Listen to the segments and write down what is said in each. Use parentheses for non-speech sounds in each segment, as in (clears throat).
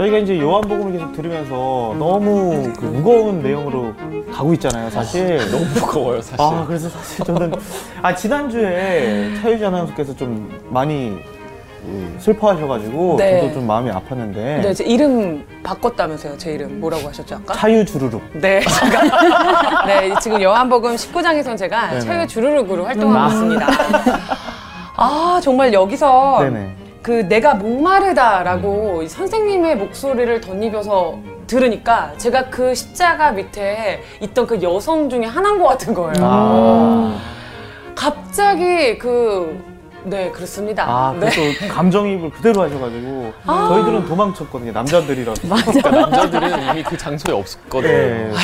저희가 이제 요한복음을 계속 들으면서 너무 그 무거운 내용으로 가고 있잖아요, 사실. (laughs) 너무 무거워요, 사실. 아, 그래서 사실 저는 아 지난주에 차유지 아나운서께서 좀 많이 음, 슬퍼하셔가지고 네. 저도 좀 마음이 아팠는데 네, 제 이름 바꿨다면서요. 제 이름 뭐라고 하셨죠 아까? 차유 주르륵. 네, (laughs) 제가 네 지금 요한복음 19장에선 제가 네네. 차유 주르륵으로 활동하고 있습니다. (laughs) 아 정말 여기서 네네. 그 내가 목마르다라고 이 선생님의 목소리를 덧입어서 들으니까 제가 그 십자가 밑에 있던 그 여성 중에 하나인 것 같은 거예요. 아, 갑자기 그 네 그렇습니다. 아, 네. 그래서 감정이입을 그대로 하셔가지고 저희들은 도망쳤거든요, 남자들이라서. 그러니까 남자들은 이미 그 장소에 없었거든요. 네, (laughs)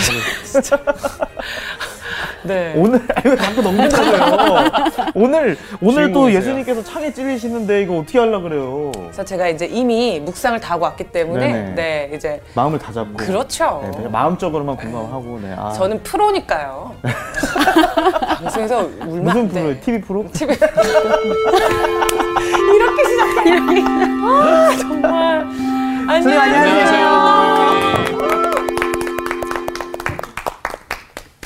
네. 오늘 (laughs) 아유 자꾸 넘긴다고요. (laughs) 오늘 오늘 또. 예수님께서 창에 찔리시는데 이거 어떻게 하려 그래요? 그래서 제가 이제 이미 묵상을 다 하고 왔기 때문에 네네. 네 이제 마음을 다 잡고. 그렇죠. 네, 그냥 마음적으로만 공감하고. 네. 아, 저는 프로니까요. (laughs) 방송에서 울면 무슨 안 돼. 프로예요? TV 프로? TV 이렇게 시작해 이렇게 아 정말 안녕하세요.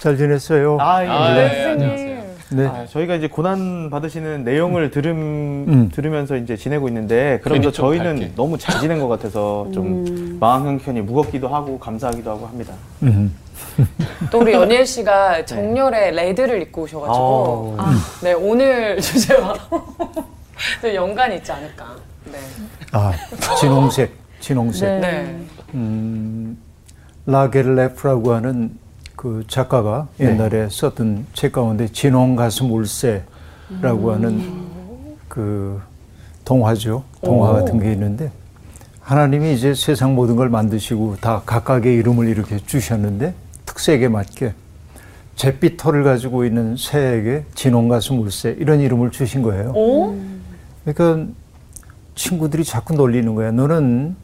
잘 지냈어요? 아, 예. 아, 네. 네, 안녕하세요. 네. 아, 저희가 이제 고난 받으시는 내용을 들음 음. 들으면서 이제 지내고 있는데 그러면서 저희는 밝게. 너무 잘 지낸 것 같아서 좀 마음 형편이 무겁기도 하고 감사하기도 하고 합니다. 음. 또 우리 연일 씨가 정렬의 레드를 입고 오셔가지고 아우. 네 오늘 (laughs) 주제와 좀 연관이 있지 않을까. 네. 아, 진홍색, 진홍색. 네. 음, 라겔레프라고 하는 그 작가가 옛날에 썼던 책 가운데 진홍 가슴 울새라고 하는 그 동화죠. 동화 같은 게 있는데 하나님이 이제 세상 모든 걸 만드시고 다 각각의 이름을 이렇게 주셨는데 특색에 맞게 잿빛 털을 가지고 있는 새에게 진홍 가슴 울새 이런 이름을 주신 거예요. 오? 그러니까 친구들이 자꾸 놀리는 거야. 너는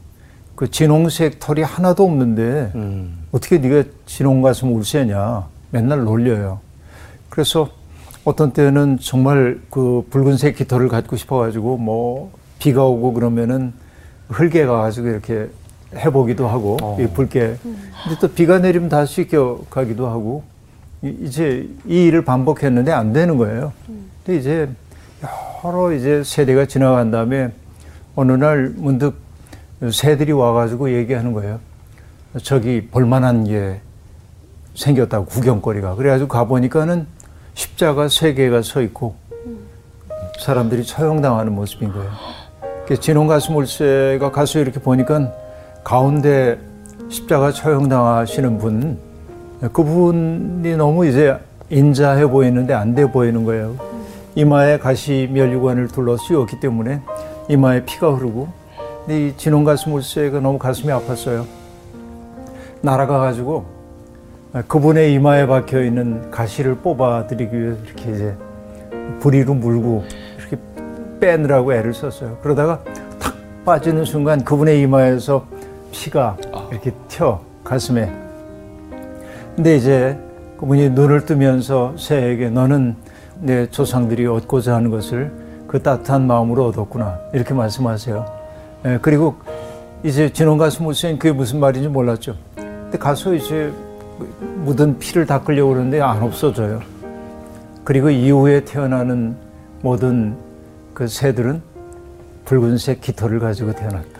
그 진홍색 털이 하나도 없는데 음. 어떻게 네가 진홍 가슴 울새냐. 맨날 놀려요. 그래서 어떤 때는 정말 그 붉은색 깃털을 갖고 싶어가지고 뭐 비가 오고 그러면은 흙에 가가지고 이렇게 해보기도 하고 어. 이 붉게. 근데 또 비가 내리면 다 씻겨 가기도 하고 이- 이제 이 일을 반복했는데 안 되는 거예요. 근데 이제 여러 이제 세대가 지나간 다음에 어느 날 문득 새들이 와가지고 얘기하는 거예요. 저기 볼만한 게 생겼다고 구경거리가. 그래가지고 가보니까는 십자가 세 개가 서 있고 사람들이 처형당하는 모습인 거예요. 그 진홍 가슴 울새가 가서 이렇게 보니까 가운데 십자가 처형당하시는 분, 그분이 너무 이제 인자해 보이는데 안 돼 보이는 거예요. 이마에 가시 면류관을 둘러 씌웠기 때문에 이마에 피가 흐르고 이 진홍 가슴 울새가 너무 가슴이 아팠어요. 날아가 가지고 그분의 이마에 박혀 있는 가시를 뽑아 드리기 위해서 이렇게 이제 부리로 물고 이렇게 빼느라고 애를 썼어요. 그러다가 탁 빠지는 순간 그분의 이마에서 피가 이렇게 튀어 가슴에. 근데 이제 그분이 눈을 뜨면서 새에게 너는 내 조상들이 얻고자 하는 것을 그 따뜻한 마음으로 얻었구나 이렇게 말씀하세요. 예, 그리고 이제 진원 가수 무슨 그게 무슨 말인지 몰랐죠. 근데 가서 이제 묻은 피를 닦으려고 그러는데 안 없어져요. 그리고 이후에 태어나는 모든 그 새들은 붉은색 깃털을 가지고 태어났다.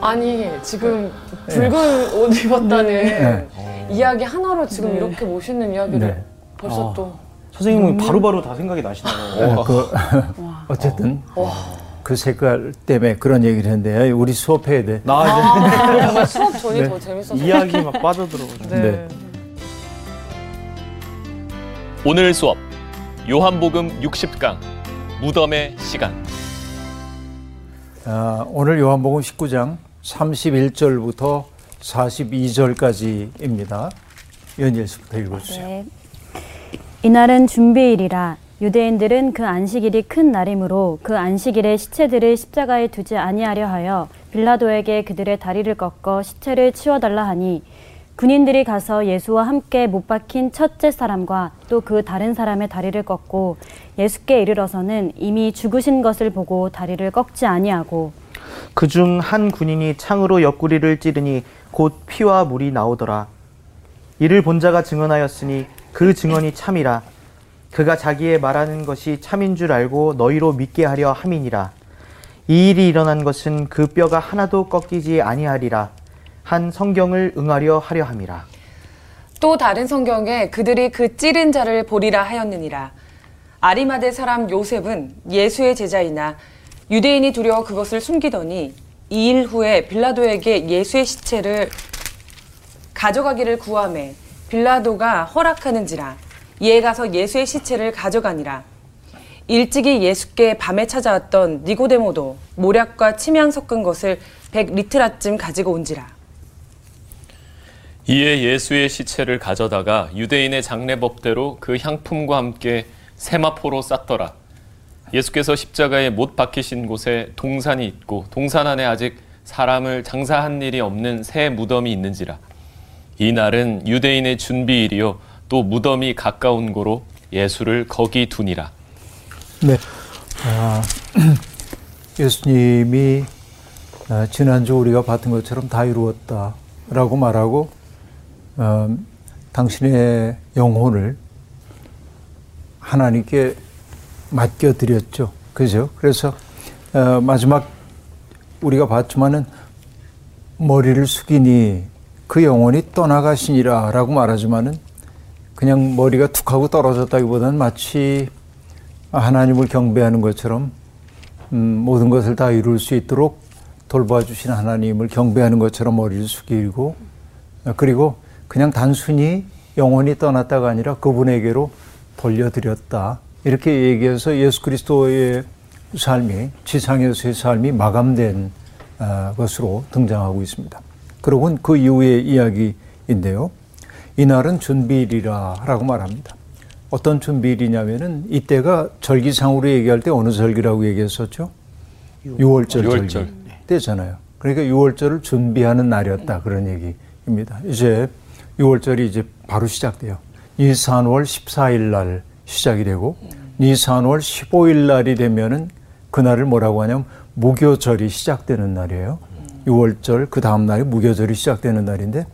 아니 지금 붉은 옷 입었다는 네. 이야기 하나로 지금 이렇게 멋있는 이야기를 네. 벌써 아. 또 선생님은 바로바로 다 생각이 나시나요? 예, 그 (laughs) 어쨌든 그 색깔 때문에 그런 얘기를 했는데 우리 수업해야 돼. 나 이제 아, 정말 수업 전이 네. 더 재밌어서 이야기 막 빠져들어가지고. 네. 네. 오늘 수업 요한복음 60강 무덤의 시간. 아, 오늘 요한복음 19장 31절부터 42절까지입니다. 연일 씨부터 읽어주세요. 네. 이날은 준비일이라 유대인들은 그 안식일이 큰 날이므로 그 안식일에 시체들을 십자가에 두지 아니하려 하여 빌라도에게 그들의 다리를 꺾어 시체를 치워달라 하니 군인들이 가서 예수와 함께 못 박힌 첫째 사람과 또 그 다른 사람의 다리를 꺾고 예수께 이르러서는 이미 죽으신 것을 보고 다리를 꺾지 아니하고 그 중 한 군인이 창으로 옆구리를 찌르니 곧 피와 물이 나오더라. 이를 본 자가 증언하였으니 그 증언이 참이라. 그가 자기의 말하는 것이 참인 줄 알고 너희로 믿게 하려 함이니라. 이 일이 일어난 것은 그 뼈가 하나도 꺾이지 아니하리라. 한 성경을 응하려 하려 함이라. 또 다른 성경에 그들이 그 찌른 자를 보리라 하였느니라. 아리마대 사람 요셉은 예수의 제자이나 유대인이 두려워 그것을 숨기더니 이 일 후에 빌라도에게 예수의 시체를 가져가기를 구함에 빌라도가 허락하는지라 이에 가서 예수의 시체를 가져가니라. 일찍이 예수께 밤에 찾아왔던 니고데모도 모략과 침향 섞은 것을 백 리트라쯤 가지고 온지라. 이에 예수의 시체를 가져다가 유대인의 장례법대로 그 향품과 함께 세마포로 쌌더라. 예수께서 십자가에 못 박히신 곳에 동산이 있고 동산 안에 아직 사람을 장사한 일이 없는 새 무덤이 있는지라. 이 날은 유대인의 준비일이요 또 무덤이 가까운 고로 예수를 거기 두니라. 네. 아, (clears throat) 예수님이 아, 지난주 우리가 봤던 것처럼 다 이루었다라고 말하고 어, 당신의 영혼을 하나님께 맡겨드렸죠. 그죠? 그래서 어, 마지막 우리가 봤지만은 머리를 숙이니 그 영혼이 떠나가시니라 라고 말하지만은 그냥 머리가 툭 하고 떨어졌다기보다는 마치 하나님을 경배하는 것처럼 음, 모든 것을 다 이룰 수 있도록 돌봐주신 하나님을 경배하는 것처럼 머리를 숙이고 어, 그리고 그냥 단순히 영혼이 떠났다가 아니라 그분에게로 돌려드렸다. 이렇게 얘기해서 예수 그리스도의 삶이 지상에서의 삶이 마감된 아, 것으로 등장하고 있습니다. 그러고는 그 이후의 이야기인데요. 이날은 준비일이라 라고 말합니다. 어떤 준비일이냐면은 이때가 절기상으로 얘기할 때 어느 절기라고 얘기했었죠? 6월절, 유월절. 절기 때잖아요. 그러니까 6월절을 준비하는 날이었다 그런 얘기입니다. 이제 6월절이 이제 바로 시작돼요. 니산월 14일 날 시작이 되고 니산월 15일 날이 되면은 그날을 뭐라고 하냐면 무교절이 시작되는 날이에요. 유월절 그 다음 날이 무교절이 시작되는 날인데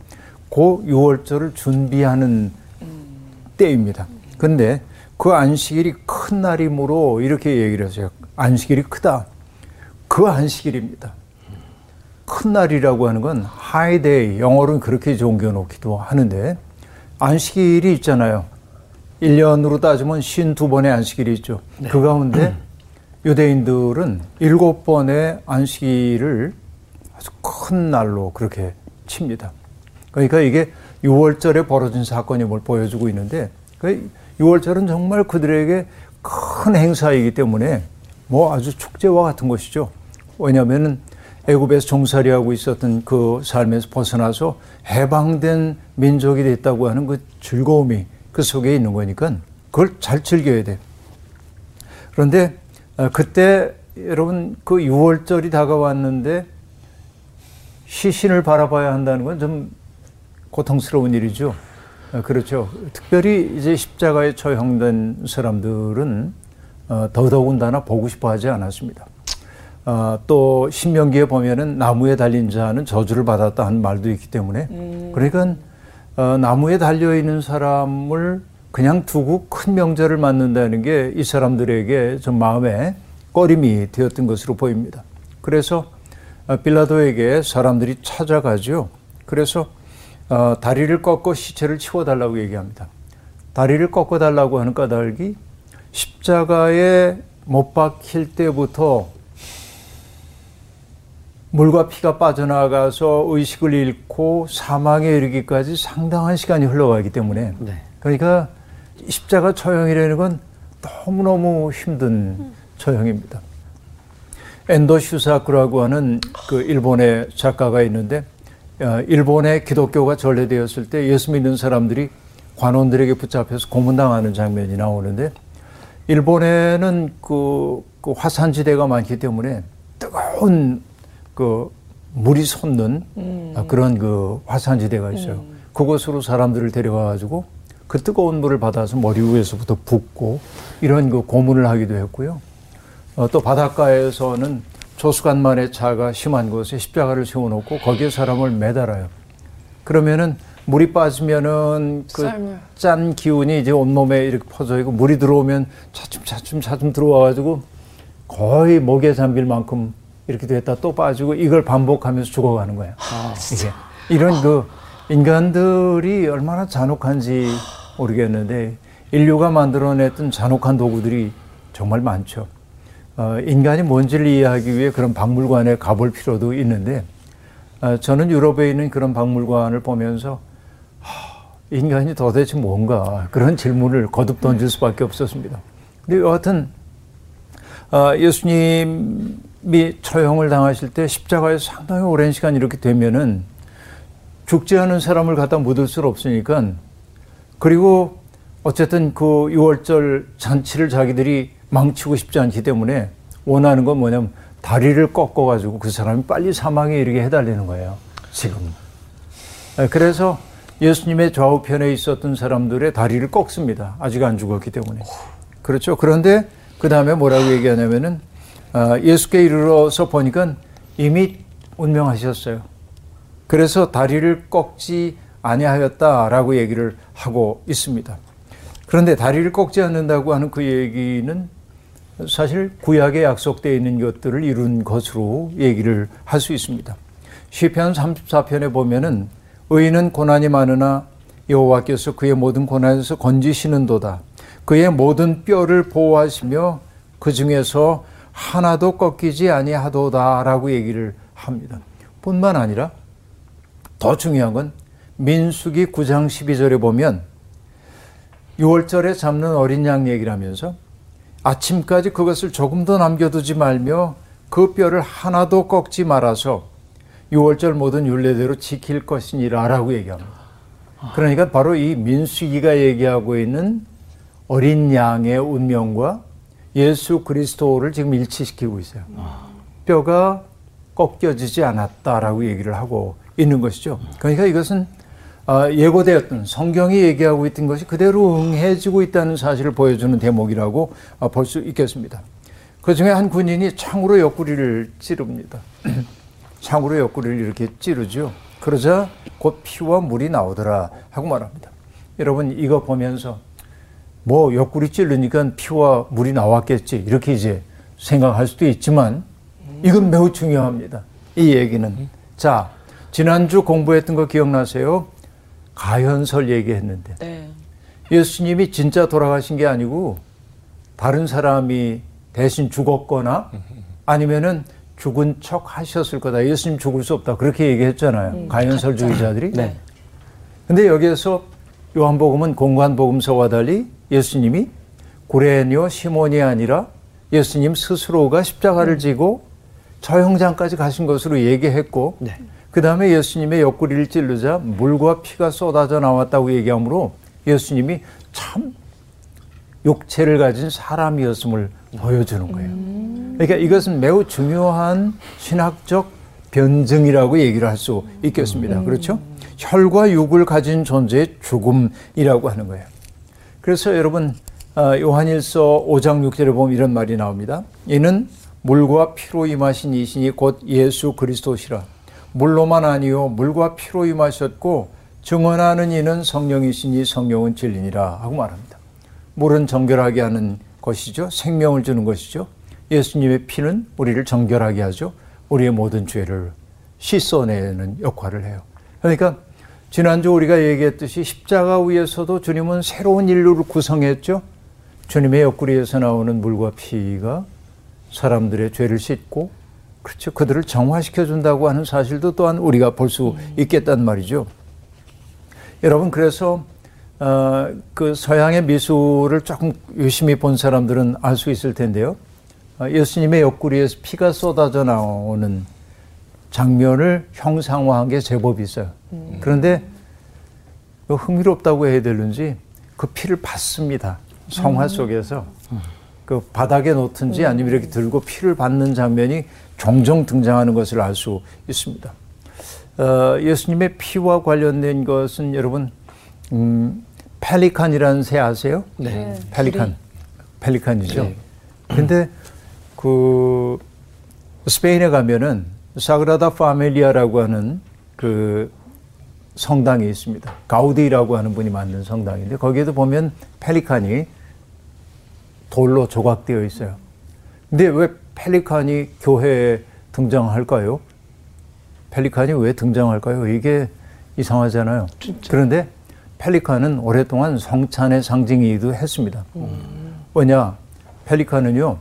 그 유월절을 준비하는 때입니다. 근데 그 안식일이 큰 날이므로 이렇게 얘기를 하세요. 안식일이 크다. 그 안식일입니다. 큰 날이라고 하는 건 high day, 영어로는 그렇게 옮겨놓기도 하는데 안식일이 있잖아요. 1년으로 따지면 52번의 안식일이 있죠. 그 가운데 (clears throat) 유대인들은 7번의 안식일을 아주 큰 날로 그렇게 칩니다. 그러니까 이게 6월절에 벌어진 사건임을 보여주고 있는데 그 6월절은 정말 그들에게 큰 행사이기 때문에 뭐 아주 축제와 같은 것이죠. 왜냐하면은 애굽에서 종살이하고 있었던 그 삶에서 벗어나서 해방된 민족이 됐다고 하는 그 즐거움이 그 속에 있는 거니까 그걸 잘 즐겨야 돼. 그런데 어, 그때 여러분 그 6월절이 다가왔는데 시신을 바라봐야 한다는 건 좀 고통스러운 일이죠. 어, 그렇죠. 특별히 이제 십자가에 처형된 사람들은 어, 더더군다나 보고 싶어 하지 않았습니다. 어, 또 신명기에 보면은 나무에 달린 자는 저주를 받았다 하는 말도 있기 때문에 그러니까 어, 나무에 달려 있는 사람을 그냥 두고 큰 명절을 맞는다는 게 이 사람들에게 좀 마음에 꺼림이 되었던 것으로 보입니다. 그래서 어, 빌라도에게 사람들이 찾아가죠. 그래서 어, 다리를 꺾어 시체를 치워달라고 얘기합니다. 다리를 꺾어달라고 하는 까닭이 십자가에 못 박힐 때부터 물과 피가 빠져나가서 의식을 잃고 사망에 이르기까지 상당한 시간이 흘러가기 때문에 네. 그러니까 십자가 처형이라는 건 너무너무 힘든 처형입니다. 엔도 슈사쿠라고 하는 그 일본의 작가가 있는데 어, 일본의 기독교가 전래되었을 때 예수 믿는 사람들이 관원들에게 붙잡혀서 고문당하는 장면이 나오는데 일본에는 그, 그 화산지대가 많기 때문에 뜨거운 그 물이 솟는 아, 그런 그 화산지대가 있어요. 그곳으로 사람들을 데려가가지고 그 뜨거운 물을 받아서 머리 위에서부터 붓고 이런 그 고문을 하기도 했고요. 어, 또 바닷가에서는 조수간만의 차가 심한 곳에 십자가를 세워놓고 거기에 사람을 매달아요. 그러면은 물이 빠지면은. 그 짠 기운이 이제 온몸에 이렇게 퍼져 있고 물이 들어오면 차츰 차츰 차츰 들어와가지고 거의 목에 잠길 만큼 이렇게 됐다 또 빠지고 이걸 반복하면서 죽어가는 거예요. 이게 이런 그 인간들이 얼마나 잔혹한지 모르겠는데 인류가 만들어냈던 잔혹한 도구들이 정말 많죠. 어, 인간이 뭔지를 이해하기 위해 그런 박물관에 가볼 필요도 있는데 어, 저는 유럽에 있는 그런 박물관을 보면서 하, 인간이 도대체 뭔가 그런 질문을 거듭 던질 수밖에 없었습니다. 근데 여하튼 어, 예수님이 처형을 당하실 때 십자가에서 상당히 오랜 시간 이렇게 되면은 죽지 않은 사람을 갖다 묻을 수 없으니까 그리고 어쨌든 그 6월절 잔치를 자기들이 망치고 싶지 않기 때문에 원하는 건 뭐냐면 다리를 꺾어가지고 그 사람이 빨리 사망에 이르게 해달라는 거예요. 지금. 예, 그래서 예수님의 좌우편에 있었던 사람들의 다리를 꺾습니다. 아직 안 죽었기 때문에. 그렇죠. 그런데 그 다음에 뭐라고 얘기하냐면은 아, 예수께 이르러서 보니까 이미 운명하셨어요. 그래서 다리를 꺾지 아니하였다라고 얘기를 하고 있습니다. 그런데 다리를 꺾지 않는다고 하는 그 얘기는 사실 구약에 약속되어 있는 것들을 이룬 것으로 얘기를 할 수 있습니다. 시편 34편에 보면은 의인은 고난이 많으나 여호와께서 그의 모든 고난에서 건지시는도다. 그의 모든 뼈를 보호하시며 그 중에서 하나도 꺾이지 아니하도다라고 얘기를 합니다. 뿐만 아니라 더 중요한 건 민수기 9장 12절에 보면 6월절에 잡는 어린 양 얘기를 하면서 아침까지 그것을 조금 더 남겨두지 말며 그 뼈를 하나도 꺾지 말아서 6월절 모든 율례대로 지킬 것이니라라고 얘기합니다. 그러니까 바로 이 민수기가 얘기하고 있는 어린 양의 운명과 예수 그리스도를 지금 일치시키고 있어요. 뼈가 꺾여지지 않았다라고 얘기를 하고 있는 것이죠. 그러니까 이것은 아, 예고되었던 성경이 얘기하고 있던 것이 그대로 응해지고 있다는 사실을 보여주는 대목이라고 아, 볼수 있겠습니다. 그 중에 한 군인이 창으로 옆구리를 찌릅니다. (clears throat) 창으로 옆구리를 이렇게 찌르죠. 그러자 곧 피와 물이 나오더라 하고 말합니다. 여러분 이거 보면서 뭐 옆구리 찌르니까 피와 물이 나왔겠지 이렇게 이제 생각할 수도 있지만 이건 매우 중요합니다. 이 얘기는 자 지난주 공부했던 거 기억나세요? 가현설 얘기했는데 네. 예수님이 진짜 돌아가신 게 아니고 다른 사람이 대신 죽었거나 아니면은 죽은 척 하셨을 거다. 예수님 죽을 수 없다. 그렇게 얘기했잖아요. 가연설주의자들이. 네. 근데 여기에서 요한복음은 공관복음서와 달리 예수님이 구레뇨 시몬이 아니라 예수님 스스로가 십자가를 지고 저 형장까지 가신 것으로 얘기했고 네. 그 다음에 예수님의 옆구리를 찌르자 물과 피가 쏟아져 나왔다고 얘기하므로 예수님이 참 육체를 가진 사람이었음을 보여주는 거예요. 그러니까 이것은 매우 중요한 신학적 변증이라고 얘기를 할 수 있겠습니다. 그렇죠? 혈과 육을 가진 존재의 죽음이라고 하는 거예요. 그래서 여러분 아, 요한일서 5장 6절에 보면 이런 말이 나옵니다. 이는 물과 피로 임하신 이신이 곧 예수 그리스도시라. 물로만 아니요 물과 피로 임하셨고 증언하는 이는 성령이시니 성령은 진리니라 하고 말합니다. 물은 정결하게 하는 것이죠. 생명을 주는 것이죠. 예수님의 피는 우리를 정결하게 하죠. 우리의 모든 죄를 씻어내는 역할을 해요. 그러니까 지난주 우리가 얘기했듯이 십자가 위에서도 주님은 새로운 인류를 구성했죠. 주님의 옆구리에서 나오는 물과 피가 사람들의 죄를 씻고 그렇죠. 그들을 정화시켜 준다고 하는 사실도 또한 우리가 볼 수 있겠단 말이죠. 여러분 그래서 어, 그 서양의 미술을 조금 유심히 본 사람들은 알 수 있을 텐데요. 어, 예수님의 옆구리에서 피가 쏟아져 나오는 장면을 형상화한 게 제법 있어요. 그런데 뭐 흥미롭다고 해야 되는지 그 피를 받습니다. 성화 속에서 그 바닥에 놓든지 아니면 이렇게 들고 피를 받는 장면이 종종 등장하는 것을 알 수 있습니다. 어, 예수님의 피와 관련된 것은 여러분 음, 펠리칸이라는 새 아세요? 네. 펠리칸, 펠리칸이죠. 네. 근데 그 스페인에 가면은 사그라다 파밀리아라고 하는 그 성당이 있습니다. 가우디라고 하는 분이 만든 성당인데 거기에도 보면 펠리칸이 돌로 조각되어 있어요. 근데 왜 펠리칸이 교회에 등장할까요? 펠리칸이 왜 등장할까요? 이게 이상하잖아요. 그런데 펠리칸은 오랫동안 성찬의 상징이기도 했습니다. 왜냐? 펠리칸은요,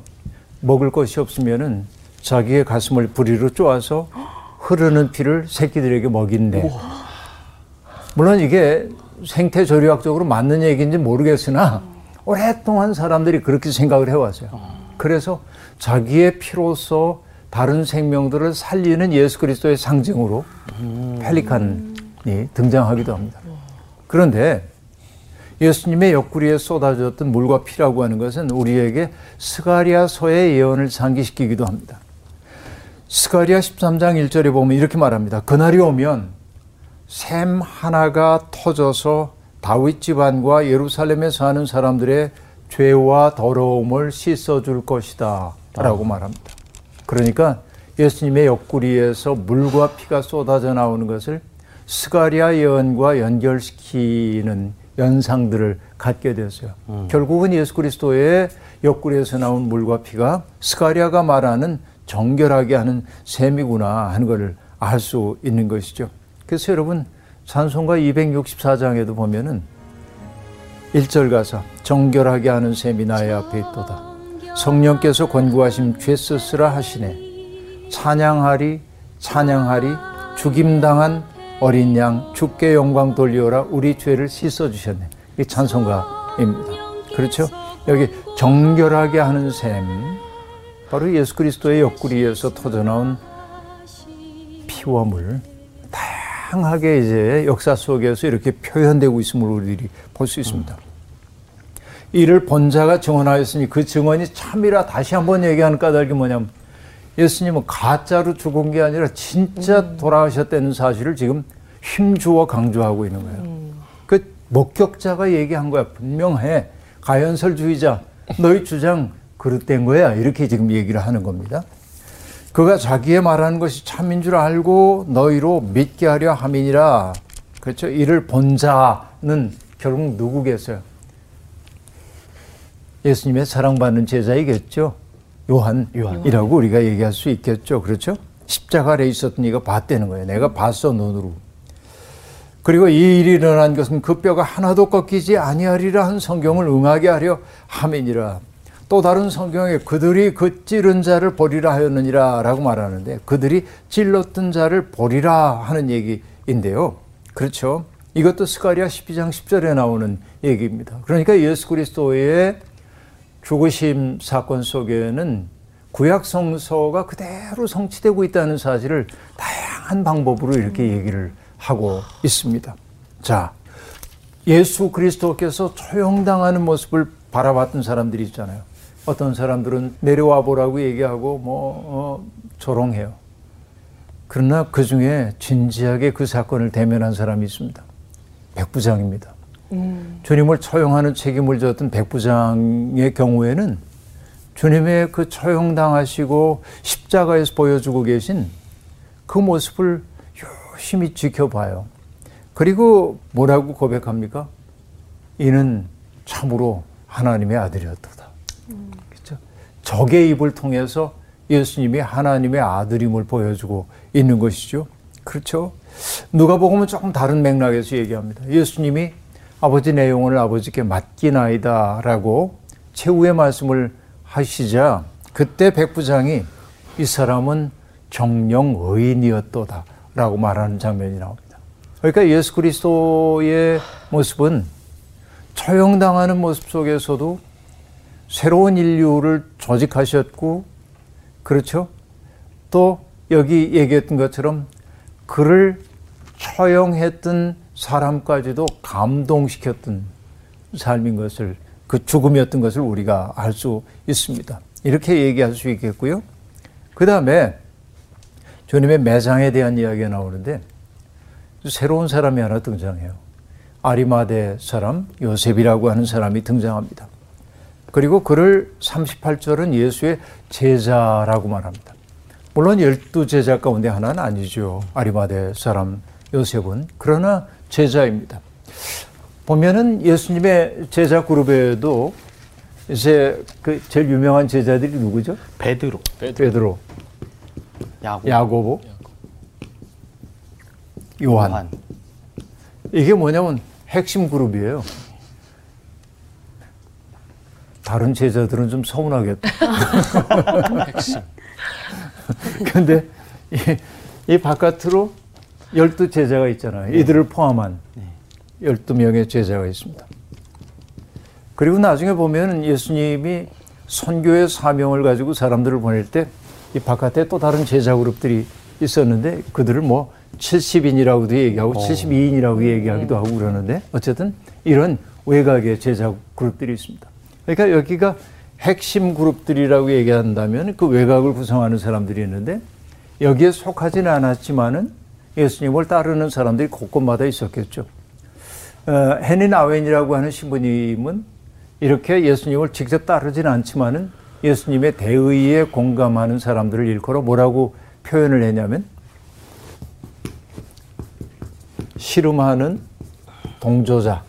먹을 것이 없으면은 자기의 가슴을 부리로 쪼아서 흐르는 피를 새끼들에게 먹인대. 물론 이게 생태 조리학적으로 맞는 얘기인지 모르겠으나 오랫동안 사람들이 그렇게 생각을 해왔어요. 그래서 자기의 피로서 다른 생명들을 살리는 예수 그리스도의 상징으로 펠리칸이 등장하기도 합니다. 그런데 예수님의 옆구리에 쏟아졌던 물과 피라고 하는 것은 우리에게 스가랴서의 예언을 상기시키기도 합니다. 스가랴 13장 1절에 보면 이렇게 말합니다. 그날이 오면 샘 하나가 터져서 다윗 집안과 예루살렘에 사는 사람들의 죄와 더러움을 씻어 줄 것이다. 라고 말합니다. 그러니까 예수님의 옆구리에서 물과 피가 쏟아져 나오는 것을 스가랴 예언과 연결시키는 연상들을 갖게 되었어요. 결국은 예수 그리스도의 옆구리에서 나온 물과 피가 스가랴가 말하는 정결하게 하는 샘이구나 하는 것을 알 수 있는 것이죠. 그래서 여러분 찬송가 264장에도 보면은 1절 가사 정결하게 하는 셈이 나의 앞에 있도다. 성령께서 권고하심 죄 쓰으라 하시네. 찬양하리 찬양하리 죽임당한 어린 양 주께 영광 돌리오라 우리 죄를 씻어 주셨네. 이 찬송가입니다. 그렇죠? 여기 정결하게 하는 셈 바로 예수 그리스도의 옆구리에서 터져 나온 피와 물 다양하게 이제 역사 속에서 이렇게 표현되고 있음을 우리들이 볼 수 있습니다. 이를 본 자가 증언하였으니 그 증언이 참이라 다시 한번 얘기하는 까닭이 뭐냐면 예수님은 가짜로 죽은 게 아니라 진짜 돌아가셨다는 사실을 지금 힘주어 강조하고 있는 거예요. 그 목격자가 얘기한 거야. 분명해. 가연설주의자, 너희 주장 그릇된 거야. 이렇게 지금 얘기를 하는 겁니다. 그가 자기의 말하는 것이 참인 줄 알고 너희로 믿게 하려 함이니라. 그렇죠? 이를 본 자는 결국 누구겠어요? 예수님의 사랑받는 제자이겠죠. 요한이라고 우리가 얘기할 수 있겠죠. 그렇죠? 십자가 아래 있었던 이가 봤다는 거예요. 내가 봤어 눈으로. 그리고 이 일이 일어난 것은 그 뼈가 하나도 꺾이지 아니하리라 한 성경을 응하게 하려 함이니라. 또 다른 성경에 그들이 그 찌른 자를 보리라 하였느니라 라고 말하는데 그들이 찔렀던 자를 보리라 하는 얘기인데요. 그렇죠. 이것도 스가리아 12장 10절에 나오는 얘기입니다. 그러니까 예수 그리스도의 죽으심 사건 속에는 구약 성서가 그대로 성취되고 있다는 사실을 다양한 방법으로 이렇게 얘기를 하고 있습니다. 자, 예수 그리스도께서 처형당하는 모습을 바라봤던 사람들이 있잖아요. 어떤 사람들은 내려와 보라고 얘기하고 뭐 어, 조롱해요. 그러나 그 중에 진지하게 그 사건을 대면한 사람이 있습니다. 백부장입니다. 음. 주님을 처형하는 책임을 졌던 백부장의 경우에는 주님의 그 처형당하시고 십자가에서 보여주고 계신 그 모습을 유심히 지켜봐요. 그리고 뭐라고 고백합니까? 이는 참으로 하나님의 아들이었다. 음. 그렇죠? 적의 입을 통해서 예수님이 하나님의 아들임을 보여주고 있는 것이죠. 그렇죠? 누가 보면 조금 다른 맥락에서 얘기합니다. 예수님이 아버지 내용을 아버지께 맡기나이다 라고 최후의 말씀을 하시자 그때 백부장이 이 사람은 정령 의인이었도다 라고 말하는 장면이 나옵니다. 그러니까 예수 그리스도의 모습은 처형당하는 모습 속에서도 새로운 인류를 조직하셨고 그렇죠? 또 여기 얘기했던 것처럼 그를 처형했던 사람까지도 감동시켰던 삶인 것을 그 죽음이었던 것을 우리가 알 수 있습니다. 이렇게 얘기할 수 있겠고요. 그 다음에 주님의 매장에 대한 이야기가 나오는데 새로운 사람이 하나 등장해요. 아리마대 사람 요셉이라고 하는 사람이 등장합니다. 그리고 그를 38절은 예수의 제자라고 말합니다. 물론 열두 제자 가운데 하나는 아니죠. 아리마대 사람 요셉은. 그러나 제자입니다. 보면은 예수님의 제자 그룹에도 이제 그 제일 유명한 제자들이 누구죠? 베드로, 베드로, 야곱, 야고보, 요한. 요한. 이게 뭐냐면 핵심 그룹이에요. 다른 제자들은 좀 서운하겠다. 핵심. (laughs) 근데 이, 이 바깥으로 열두 제자가 있잖아요. 이들을 포함한 열두 명의 제자가 있습니다. 그리고 나중에 보면 예수님이 선교의 사명을 가지고 사람들을 보낼 때 이 바깥에 또 다른 제자 그룹들이 있었는데 그들을 뭐 70인이라고도 얘기하고 72인이라고 얘기하기도 하고 그러는데 어쨌든 이런 외곽의 제자 그룹들이 있습니다. 그러니까 여기가 핵심 그룹들이라고 얘기한다면 그 외곽을 구성하는 사람들이 있는데 여기에 속하지는 않았지만은 예수님을 따르는 사람들이 곳곳마다 있었겠죠. 어, 헤닌 아웬이라고 하는 신부님은 이렇게 예수님을 직접 따르지는 않지만은 예수님의 대의에 공감하는 사람들을 일컬어 뭐라고 표현을 했냐면 씨름하는 동조자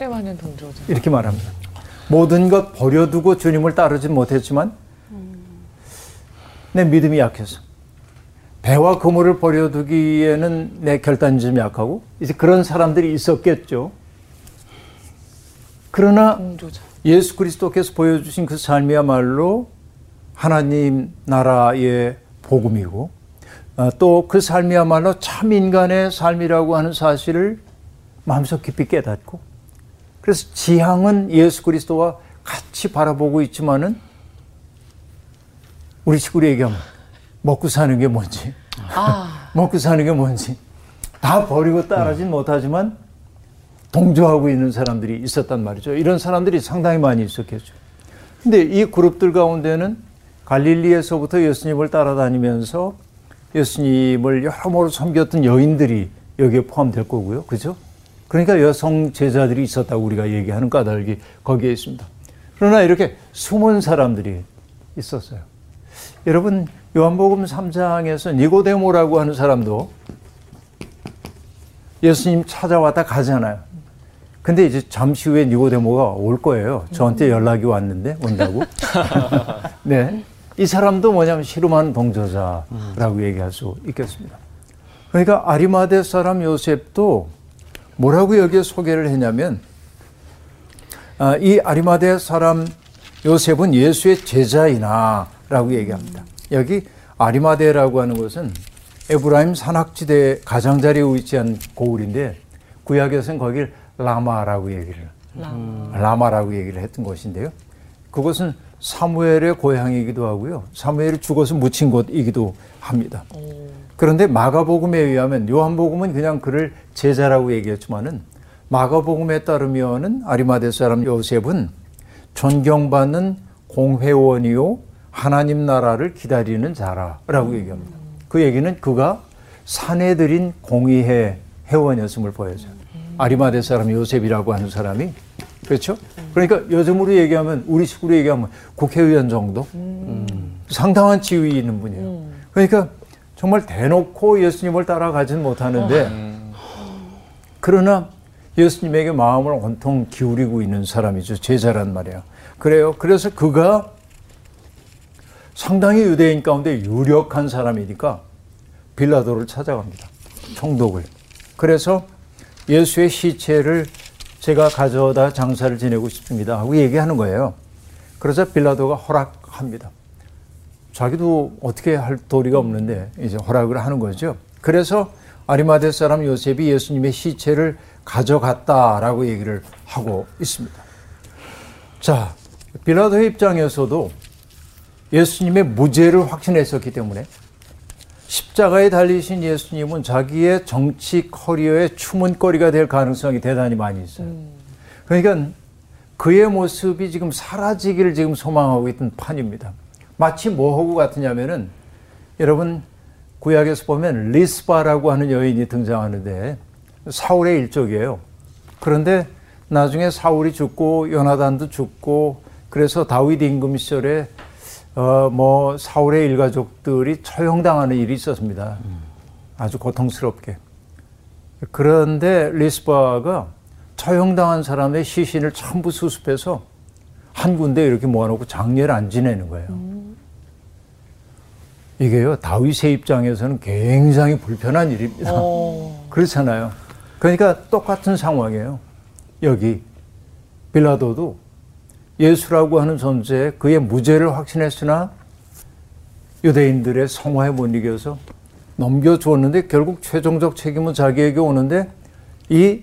실험하는 동조자. 이렇게 말합니다. 모든 것 버려두고 주님을 따르지 못했지만 내 믿음이 약해서 배와 그물을 버려두기에는 내 결단이 좀 약하고 이제 그런 사람들이 있었겠죠. 그러나 동조자. 예수 그리스도께서 보여주신 그 삶이야말로 하나님 나라의 복음이고 또 그 삶이야말로 참 인간의 삶이라고 하는 사실을 마음속 깊이 깨닫고 그래서 지향은 예수 그리스도와 같이 바라보고 있지만은 우리 식구로 얘기하면 먹고 사는 게 뭔지 아, (laughs) 먹고 사는 게 뭔지 다 버리고 따라진 못하지만 동조하고 있는 사람들이 있었단 말이죠. 이런 사람들이 상당히 많이 있었겠죠. 근데 이 그룹들 가운데는 갈릴리에서부터 예수님을 따라다니면서 예수님을 여러모로 섬겼던 여인들이 여기에 포함될 거고요. 그죠? 그러니까 여성 제자들이 있었다고 우리가 얘기하는 까닭이 거기에 있습니다. 그러나 이렇게 숨은 사람들이 있었어요. 여러분, 요한복음 3장에서 니고데모라고 하는 사람도 예수님 찾아왔다 가잖아요. 근데 이제 잠시 후에 니고데모가 올 거예요. 저한테 연락이 왔는데 온다고. (laughs) 네. 이 사람도 뭐냐면 씨름하는 동조자라고 얘기할 수 있겠습니다. 그러니까 아리마대 사람 요셉도 뭐라고 여기에 소개를 했냐면 아, 이 아리마대 사람 요셉은 예수의 제자이나라고 얘기합니다. 여기 아리마대라고 하는 것은 에브라임 산악지대 가장자리에 위치한 고을인데 구약에서는 거길 라마라고 얘기를 라마라고 얘기를 했던 곳인데요. 그곳은 사무엘의 고향이기도 하고요. 사무엘이 죽어서 묻힌 곳이기도 합니다. 그런데 마가복음에 의하면 요한복음은 그냥 그를 제자라고 얘기했지만은 마가복음에 따르면은 아리마대 사람 요셉은 존경받는 공회원이요 하나님 나라를 기다리는 자라라고 얘기합니다. 그 얘기는 그가 사내들인 공의회 회원이었음을 보여줘요. 아리마대 사람 요셉이라고 하는 사람이 그렇죠? 그러니까 요즘으로 얘기하면 우리 식으로 얘기하면 국회의원 정도 상당한 지위 있는 분이에요. 그러니까 정말 대놓고 예수님을 따라가지는 못하는데 그러나 예수님에게 마음을 온통 기울이고 있는 사람이죠. 제자란 말이에요. 그래요. 그래서 그가 상당히 유대인 가운데 유력한 사람이니까 빌라도를 찾아갑니다. 총독을. 그래서 예수의 시체를 제가 가져다 장사를 지내고 싶습니다 하고 얘기하는 거예요. 그래서 빌라도가 허락합니다. 자기도 어떻게 할 도리가 없는데 이제 허락을 하는 거죠. 그래서 아리마대 사람 요셉이 예수님의 시체를 가져갔다라고 얘기를 하고 있습니다. 자, 빌라도의 입장에서도 예수님의 무죄를 확신했었기 때문에 십자가에 달리신 예수님은 자기의 정치 커리어의 추문거리가 될 가능성이 대단히 많이 있어요. 그러니까 그의 모습이 지금 사라지기를 지금 소망하고 있던 판입니다. 마치 뭐하고 같으냐면은 여러분 구약에서 보면 리스바라고 하는 여인이 등장하는데 사울의 일족이에요. 그런데 나중에 사울이 죽고 요나단도 죽고 그래서 다윗 임금 시절에 어, 뭐 사울의 일가족들이 처형당하는 일이 있었습니다. 아주 고통스럽게. 그런데 리스바가 처형당한 사람의 시신을 전부 수습해서 한 군데 이렇게 모아놓고 장례를 안 지내는 거예요. 이게요 다윗의 입장에서는 굉장히 불편한 일입니다. 그렇잖아요. 그러니까 똑같은 상황이에요. 여기 빌라도도 예수라고 하는 존재 그의 무죄를 확신했으나 유대인들의 성화에 못 이겨서 넘겨주었는데 결국 최종적 책임은 자기에게 오는데 이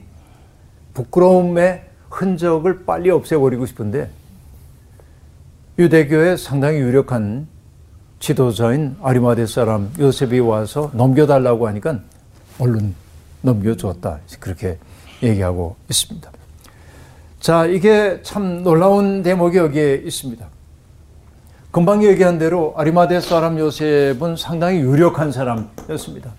부끄러움의 흔적을 빨리 없애버리고 싶은데 유대교의 상당히 유력한 지도자인 아리마대 사람 요셉이 와서 넘겨달라고 하니까 얼른 넘겨주었다. 그렇게 얘기하고 있습니다. 자, 이게 참 놀라운 대목이 여기에 있습니다. 금방 얘기한 대로 아리마대 사람 요셉은 상당히 유력한 사람이었습니다.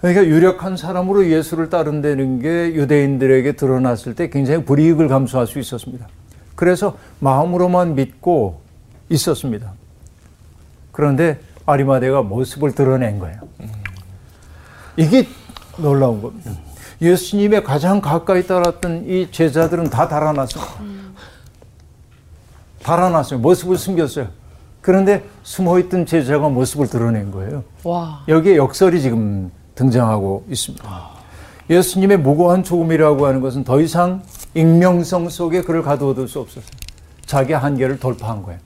그러니까 유력한 사람으로 예수를 따른다는 게 유대인들에게 드러났을 때 굉장히 불이익을 감수할 수 있었습니다. 그래서 마음으로만 믿고 있었습니다. 그런데 아리마대가 모습을 드러낸 거예요. 이게 놀라운 겁니다. 예수님의 가장 가까이 따랐던 이 제자들은 다 달아났어요. 달아났어요. 모습을 숨겼어요. 그런데 숨어있던 제자가 모습을 드러낸 거예요. 와. 여기에 역설이 지금 등장하고 있습니다. 예수님의 무고한 죽음이라고 하는 것은 더 이상 익명성 속에 그를 가두어둘 수 없었어요. 자기 한계를 돌파한 거예요.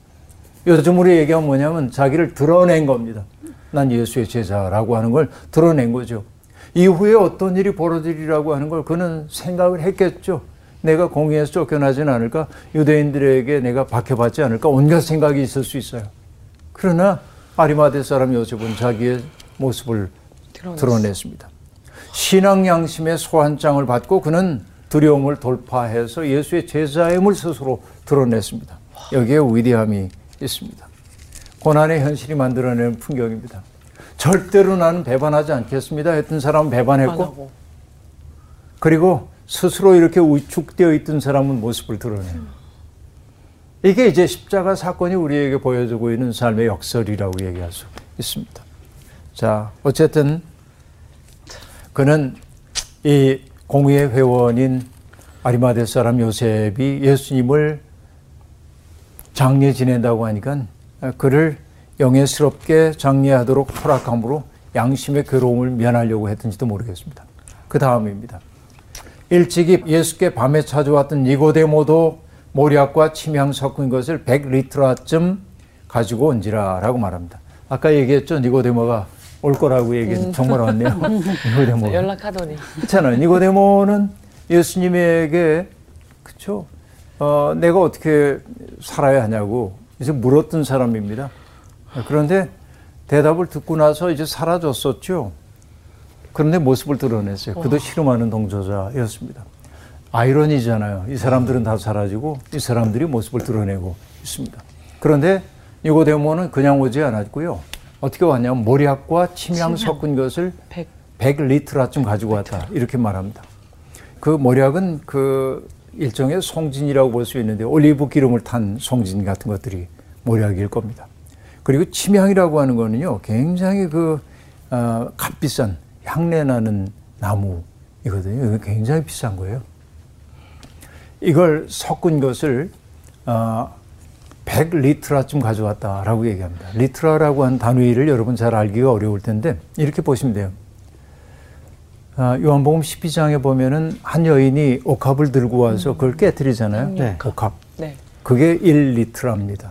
요즘으로 얘기하면 뭐냐면 자기를 드러낸 겁니다. 난 예수의 제자라고 하는 걸 드러낸 거죠. 이후에 어떤 일이 벌어지리라고 하는 걸 그는 생각을 했겠죠. 내가 공의에서 쫓겨나지는 않을까? 유대인들에게 내가 박해받지 않을까? 온갖 생각이 있을 수 있어요. 그러나 아리마대 사람 요셉은 자기의 모습을 드러냈습니다. 신앙 양심의 소환장을 받고 그는 두려움을 돌파해서 예수의 제자임을 스스로 드러냈습니다. 여기에 위대함이 있습니다. 고난의 현실이 만들어내는 풍경입니다. 절대로 나는 배반하지 않겠습니다. 했던 사람은 배반했고, 그리고 스스로 이렇게 위축되어 있던 사람은 모습을 드러내요. 이게 이제 십자가 사건이 우리에게 보여주고 있는 삶의 역설이라고 얘기할 수 있습니다. 자, 어쨌든 그는 이 공의의 회원인 아리마대 사람 요셉이 예수님을 장례 지낸다고 하니까 그를 영예스럽게 장례하도록 허락함으로 양심의 괴로움을 면하려고 했던지도 모르겠습니다. 그 다음입니다. 일찍이 예수께 밤에 찾아왔던 니고데모도 모략과 침향 섞은 것을 100리트라쯤 가지고 온지라라고 말합니다. 아까 얘기했죠. 니고데모가 올 거라고 얘기했는데 정말 왔네요. (laughs) 니고데모. 연락하더니. 그렇잖아요. 니고데모는 예수님에게 그렇죠. 어, 내가 어떻게 살아야 하냐고 이제 물었던 사람입니다. 그런데 대답을 듣고 나서 이제 사라졌었죠. 그런데 모습을 드러냈어요. 그도 실험하는 동조자였습니다. 아이러니잖아요. 이 사람들은 다 사라지고 이 사람들이 모습을 드러내고 있습니다. 그런데 니고데모는 그냥 오지 않았고요. 어떻게 왔냐면 모략과 침향 섞은 것을 100. 100 리트라쯤 가지고 왔다. 이렇게 말합니다. 그 모략은 그 일종의 송진이라고 볼 수 있는데 올리브 기름을 탄 송진 같은 것들이 모략일 겁니다. 그리고 침향이라고 하는 거는요, 굉장히 그, 어, 값비싼 향내 나는 나무이거든요. 이거 굉장히 비싼 거예요. 이걸 섞은 것을, 어, 100리트라쯤 가져왔다라고 얘기합니다. 리트라라고 한 단위를 여러분 잘 알기가 어려울 텐데, 이렇게 보시면 돼요. 아, 요한복음 12장에 보면은 한 여인이 옥합을 들고 와서 그걸 깨뜨리잖아요. 네. 옥합. 네. 그게 1리트랍니다.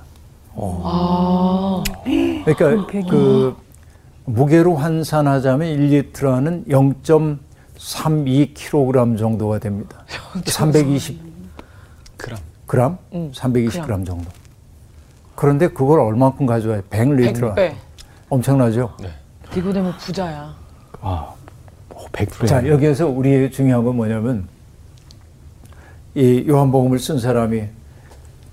아. 그러니까 그 무게로 환산하자면 1리트라는 0.32kg 정도가 됩니다. 320 그럼 그램? 320g 정도. 그런데 그걸 얼만큼 가져와요? 100리트라. 100배. 엄청나죠? 니고데모 부자야. 아, 100배. 자, 여기에서 우리 중요한 건 뭐냐면 이 요한복음을 쓴 사람이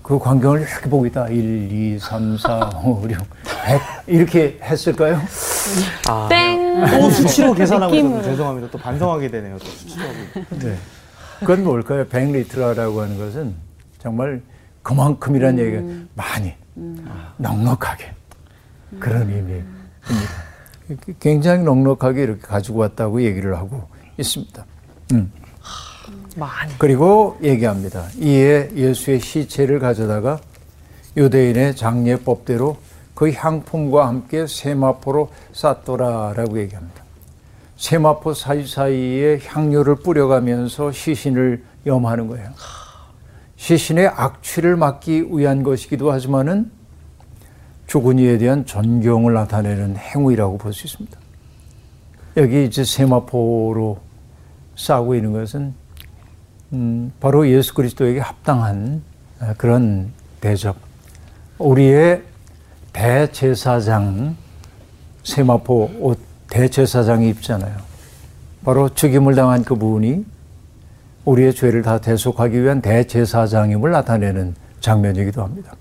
그 광경을 이렇게 보고 있다. 1, 2, 3, 4, 5, 6, 100 이렇게 했을까요? 아, 땡. 또 수치로 계산하고. 있어서 죄송합니다. 또 반성하게 되네요. 또 수치로. 네. 그건 뭘까요? 100리트라라고 하는 것은 정말 그만큼이란 얘기가 많이 넉넉하게 그런 의미입니다. 굉장히 넉넉하게 이렇게 가지고 왔다고 얘기를 하고 있습니다. 음. 많이. 그리고 얘기합니다. 이에 예수의 시체를 가져다가 유대인의 장례법대로 그 향품과 함께 세마포로 쌌더라라고 얘기합니다. 세마포 사이사이에 향료를 뿌려가면서 시신을 염하는 거예요. 시신의 악취를 막기 위한 것이기도 하지만은 죽은 이에 대한 존경을 나타내는 행위라고 볼 수 있습니다. 여기 이제 세마포로 싸고 있는 것은 음, 바로 예수 그리스도에게 합당한 아, 그런 대접. 우리의 대제사장 세마포 옷 대제사장이 입잖아요. 바로 죽임을 당한 그분이 우리의 죄를 다 대속하기 위한 대제사장임을 나타내는 장면이기도 합니다.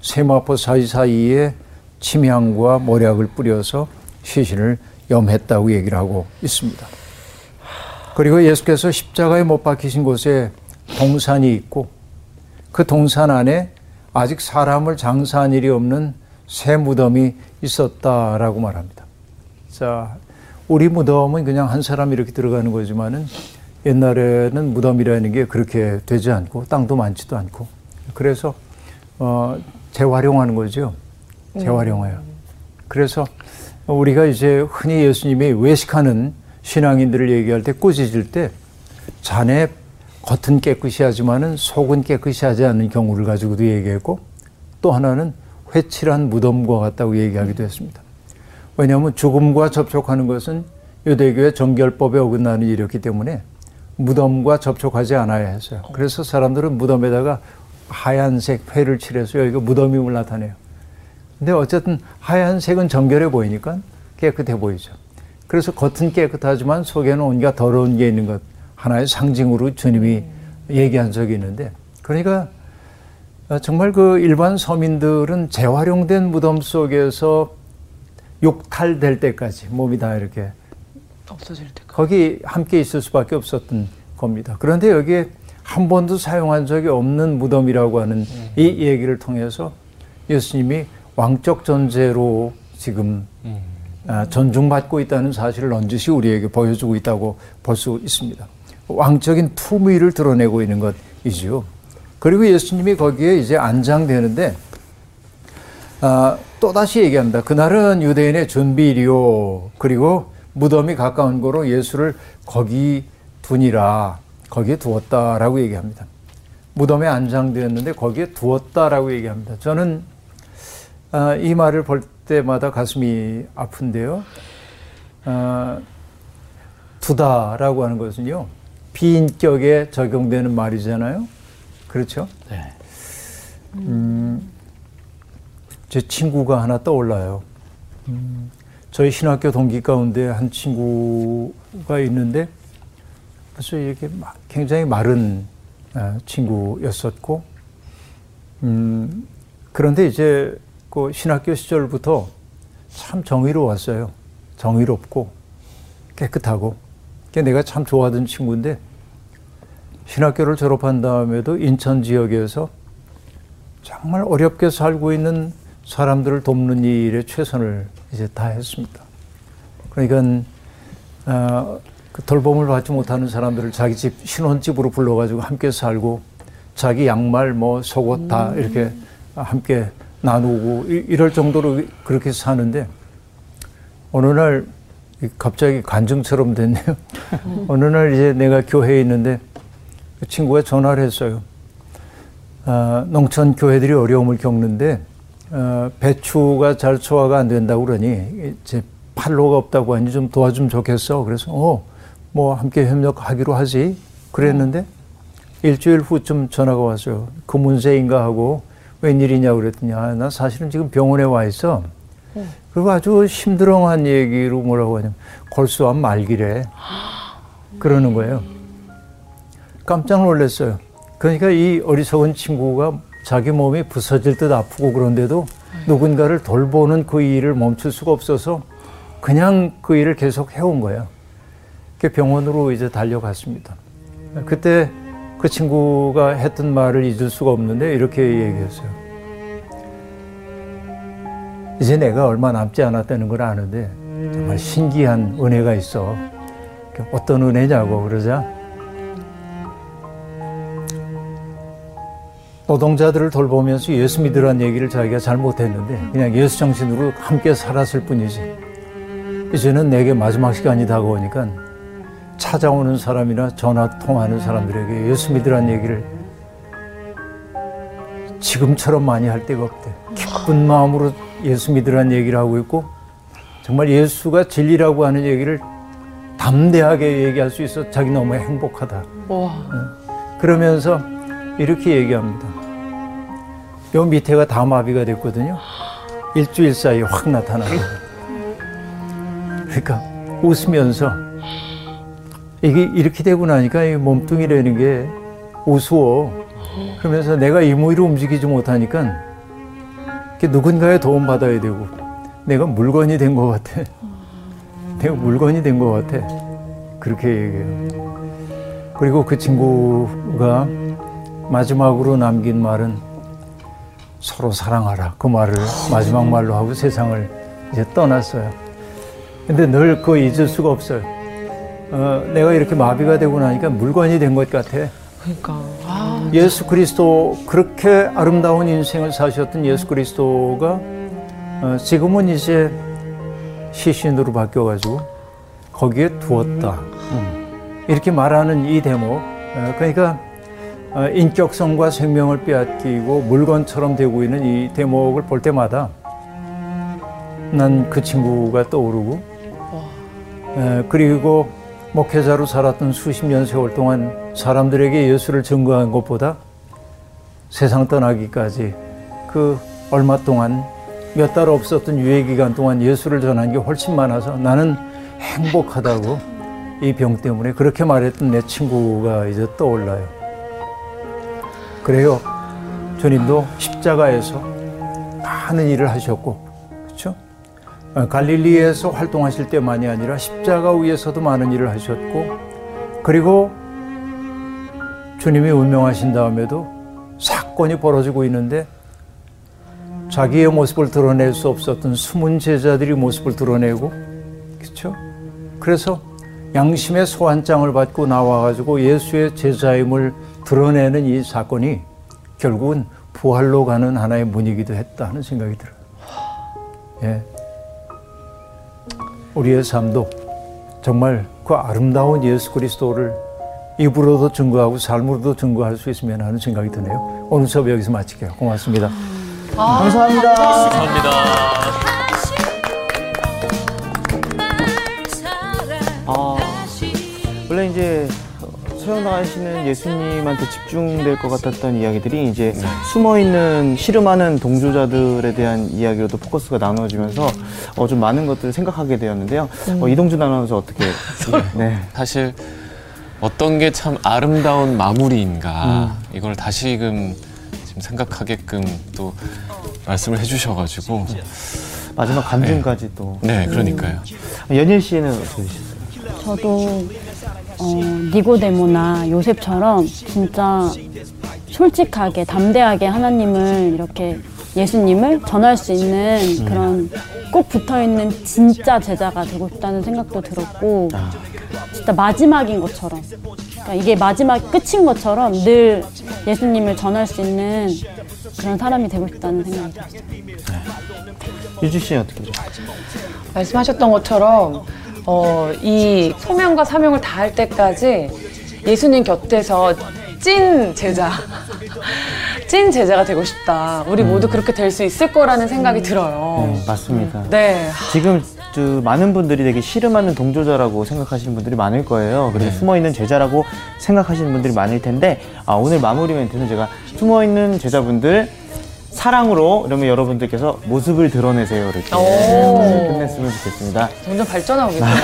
세마포 사이사이에 침향과 모략을 뿌려서 시신을 염했다고 얘기를 하고 있습니다. 그리고 예수께서 십자가에 못 박히신 곳에 동산이 있고 그 동산 안에 아직 사람을 장사한 일이 없는 새 무덤이 있었다라고 말합니다. 자, 우리 무덤은 그냥 한 사람 이렇게 들어가는 거지만은 옛날에는 무덤이라는 게 그렇게 되지 않고 땅도 많지도 않고 그래서 어, 재활용하는 거죠. 재활용해요. 그래서 우리가 이제 흔히 예수님이 외식하는 신앙인들을 얘기할 때 꾸짖을 때 자네 겉은 깨끗이 하지만은 속은 깨끗이 하지 않는 경우를 가지고도 얘기했고 또 하나는 회칠한 무덤과 같다고 얘기하기도 했습니다. 왜냐하면 죽음과 접촉하는 것은 유대교의 정결법에 어긋나는 일이었기 때문에 무덤과 접촉하지 않아야 했어요. 그래서 사람들은 무덤에다가 하얀색 회를 칠해서 여기가 무덤임을 나타내요. 근데 어쨌든 하얀색은 정결해 보이니까 깨끗해 보이죠. 그래서 겉은 깨끗하지만 속에는 온갖 더러운 게 있는 것 하나의 상징으로 주님이 얘기한 적이 있는데 그러니까 정말 그 일반 서민들은 재활용된 무덤 속에서 욕탈될 때까지 몸이 다 이렇게 없어질 때. 거기 함께 있을 수밖에 없었던 겁니다. 그런데 여기에 한 번도 사용한 적이 없는 무덤이라고 하는 이 얘기를 통해서 예수님이 왕적 존재로 지금 아, 존중받고 있다는 사실을 넌지시 우리에게 보여주고 있다고 볼 수 있습니다. 왕적인 품위를 드러내고 있는 것이죠. 그리고 예수님이 거기에 이제 안장되는데 아, 또 다시 얘기합니다. 그날은 유대인의 준비일이요. 그리고 무덤이 가까운 거로 예수를 거기 두니라. 거기에 두었다라고 얘기합니다. 무덤에 안장되었는데 거기에 두었다라고 얘기합니다. 저는 아, 이 말을 볼 때마다 가슴이 아픈데요. 아, 두다라고 하는 것은요. 비인격에 적용되는 말이잖아요. 그렇죠? 네. 음, 제 친구가 하나 떠올라요. 음, 저희 신학교 동기 가운데 한 친구가 있는데 아주 이렇게 막 굉장히 마른 아, 친구였었고, 음, 그런데 이제 그 신학교 시절부터 참 정의로웠어요. 정의롭고 깨끗하고. 그게 내가 참 좋아하던 친구인데 신학교를 졸업한 다음에도 인천 지역에서 정말 어렵게 살고 있는 사람들을 돕는 일에 최선을 이제 다했습니다. 그러니까 어, 그 돌봄을 받지 못하는 사람들을 자기 집 신혼집으로 불러가지고 함께 살고 자기 양말 뭐 속옷 다 이렇게 함께 나누고 이- 이럴 정도로 그렇게 사는데 어느 날 갑자기 간증처럼 됐네요. (laughs) 어느 날 이제 내가 교회에 있는데 그 친구가 전화를 했어요. 아, 농촌 교회들이 어려움을 겪는데 어, 배추가 잘 소화가 안 된다고 그러니 이제 판로가 없다고 하니 좀 도와주면 좋겠어. 그래서 어, 뭐 함께 협력하기로 하지. 그랬는데 일주일 후쯤 전화가 왔어요. 그 문제인가 하고 웬일이냐 그랬더니 아, 나 사실은 지금 병원에 와 있어. 그리고 아주 힘들어한 얘기로 뭐라고 하냐면 골수암 말기래. 그러는 거예요. 깜짝 놀랐어요. 그러니까 이 어리석은 친구가 자기 몸이 부서질 듯 아프고 그런데도 누군가를 돌보는 그 일을 멈출 수가 없어서 그냥 그 일을 계속 해온 거예요. 그 병원으로 이제 달려갔습니다. 그때 그 친구가 했던 말을 잊을 수가 없는데 이렇게 얘기했어요. 이제 내가 얼마 남지 않았다는 걸 아는데 정말 신기한 은혜가 있어. 어떤 은혜냐고 그러자 노동자들을 돌보면서 예수 믿으라는 얘기를 자기가 잘 못했는데 그냥 예수 정신으로 함께 살았을 뿐이지. 이제는 내게 마지막 시간이 다가오니까 찾아오는 사람이나 전화 통화하는 사람들에게 예수 믿으라는 얘기를 지금처럼 많이 할 때가 없대. 기쁜 마음으로 예수 믿으라는 얘기를 하고 있고 정말 예수가 진리라고 하는 얘기를 담대하게 얘기할 수 있어 자기 너무 행복하다. 와. 그러면서 이렇게 얘기합니다. 요 밑에가 다 마비가 됐거든요. 일주일 사이에 확 나타나는 거예요. 그러니까 웃으면서 이게 이렇게 되고 나니까 이 몸뚱이라는 게 우스워. 그러면서 내가 이무의로 움직이지 못하니까 누군가의 도움 받아야 되고 내가 물건이 된 것 같아. (laughs) 내가 물건이 된 것 같아. 그렇게 얘기해요. 그리고 그 친구가 마지막으로 남긴 말은 서로 사랑하라. 그 말을 마지막 말로 하고 세상을 이제 떠났어요. 근데 늘 그거 잊을 수가 없어요. 어, 내가 이렇게 마비가 되고 나니까 물건이 된 것 같아. 그러니까. 아. 예수 그리스도 그렇게 아름다운 인생을 사셨던 예수 그리스도가 어, 지금은 이제 시신으로 바뀌어가지고 거기에 두었다. 음. 이렇게 말하는 이 대목. 어, 그러니까 어, 인격성과 생명을 빼앗기고 물건처럼 되고 있는 이 대목을 볼 때마다 난 그 친구가 떠오르고 에, 그리고 목회자로 살았던 수십 년 세월 동안 사람들에게 예수를 증거한 것보다 세상 떠나기까지 그 얼마 동안 몇 달 없었던 유예 기간 동안 예수를 전한 게 훨씬 많아서 나는 행복하다고 이 병 때문에 그렇게 말했던 내 친구가 이제 떠올라요. 그래요. 주님도 십자가에서 많은 일을 하셨고, 갈릴리에서 활동하실 때만이 아니라 십자가 위에서도 많은 일을 하셨고, 그리고 주님이 운명하신 다음에도 사건이 벌어지고 있는데 자기의 모습을 드러낼 수 없었던 숨은 제자들이 모습을 드러내고, 그렇죠? 그래서 양심의 소환장을 받고 나와가지고 예수의 제자임을 드러내는 이 사건이 결국은 부활로 가는 하나의 문이기도 했다 하는 생각이 들어요. 예. 우리의 삶도 정말 그 아름다운 예수 그리스도를 입으로도 증거하고 삶으로도 증거할 수 있으면 하는 생각이 드네요. 오늘 수업 여기서 마칠게요. 고맙습니다. 감사합니다. 감사합니다. 아, 원래 이제 소영당하시는 예수님한테 집중될 것 같았던 이야기들이 이제 숨어 있는 씨름하는 동조자들에 대한 이야기로도 포커스가 나누어지면서 어, 좀 많은 것들을 생각하게 되었는데요. 어, 이동준 아나운서 어떻게? (laughs) 네. 사실 어떤 게 참 아름다운 마무리인가 이걸 다시금 지금 생각하게끔 또 말씀을 해주셔가지고 마지막 간증까지 또. 네 그러니까요. 연일 씨는 어떻게 되셨어요? 저도 어, 니고데모나 요셉처럼 진짜 솔직하게 담대하게 하나님을 이렇게 예수님을 전할 수 있는 그런 꼭 붙어 있는 진짜 제자가 되고 싶다는 생각도 들었고 진짜 마지막인 것처럼 그러니까 이게 마지막 끝인 것처럼 늘 예수님을 전할 수 있는 그런 사람이 되고 싶다는 생각이 들었어요. 유주 씨는 어떻게? 말씀하셨던 것처럼 어, 이 소명과 사명을 다할 때까지 예수님 곁에서 찐 제자, (laughs) 찐 제자가 되고 싶다. 우리 모두 그렇게 될 수 있을 거라는 생각이 들어요. 네, 맞습니다. 네. 지금 그 많은 분들이 되게 씨름하는 동조자라고 생각하시는 분들이 많을 거예요. 그래서 숨어 있는 제자라고 생각하시는 분들이 많을 텐데 아, 오늘 마무리 멘트는 제가 숨어 있는 제자분들 사랑으로 그러면 여러분들께서 모습을 드러내세요 이렇게 오. 끝냈으면 좋겠습니다. 점점 발전하고 계세요.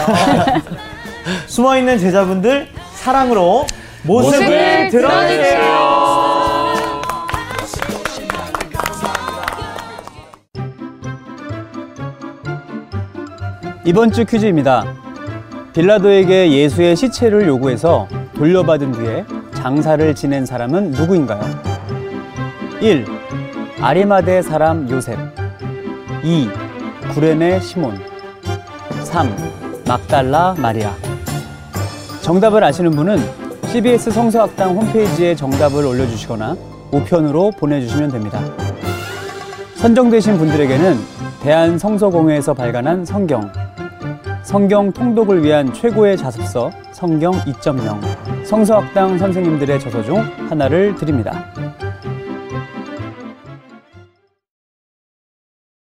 (laughs) 숨어 있는 제자분들 사랑으로 모습을, 모습을 드러내세요. 이번 주 퀴즈입니다. 빌라도에게 예수의 시체를 요구해서 돌려받은 뒤에 장사를 지낸 사람은 누구인가요? 1. 아리마대 사람 요셉 2. 구레네 시몬 3. 막달라 마리아 정답을 아시는 분은 CBS 성서학당 홈페이지에 정답을 올려주시거나 우편으로 보내주시면 됩니다. 선정되신 분들에게는 대한성서공회에서 발간한 성경, 성경 통독을 위한 최고의 자습서 성경 2.0, 성서학당 선생님들의 저서 중 하나를 드립니다.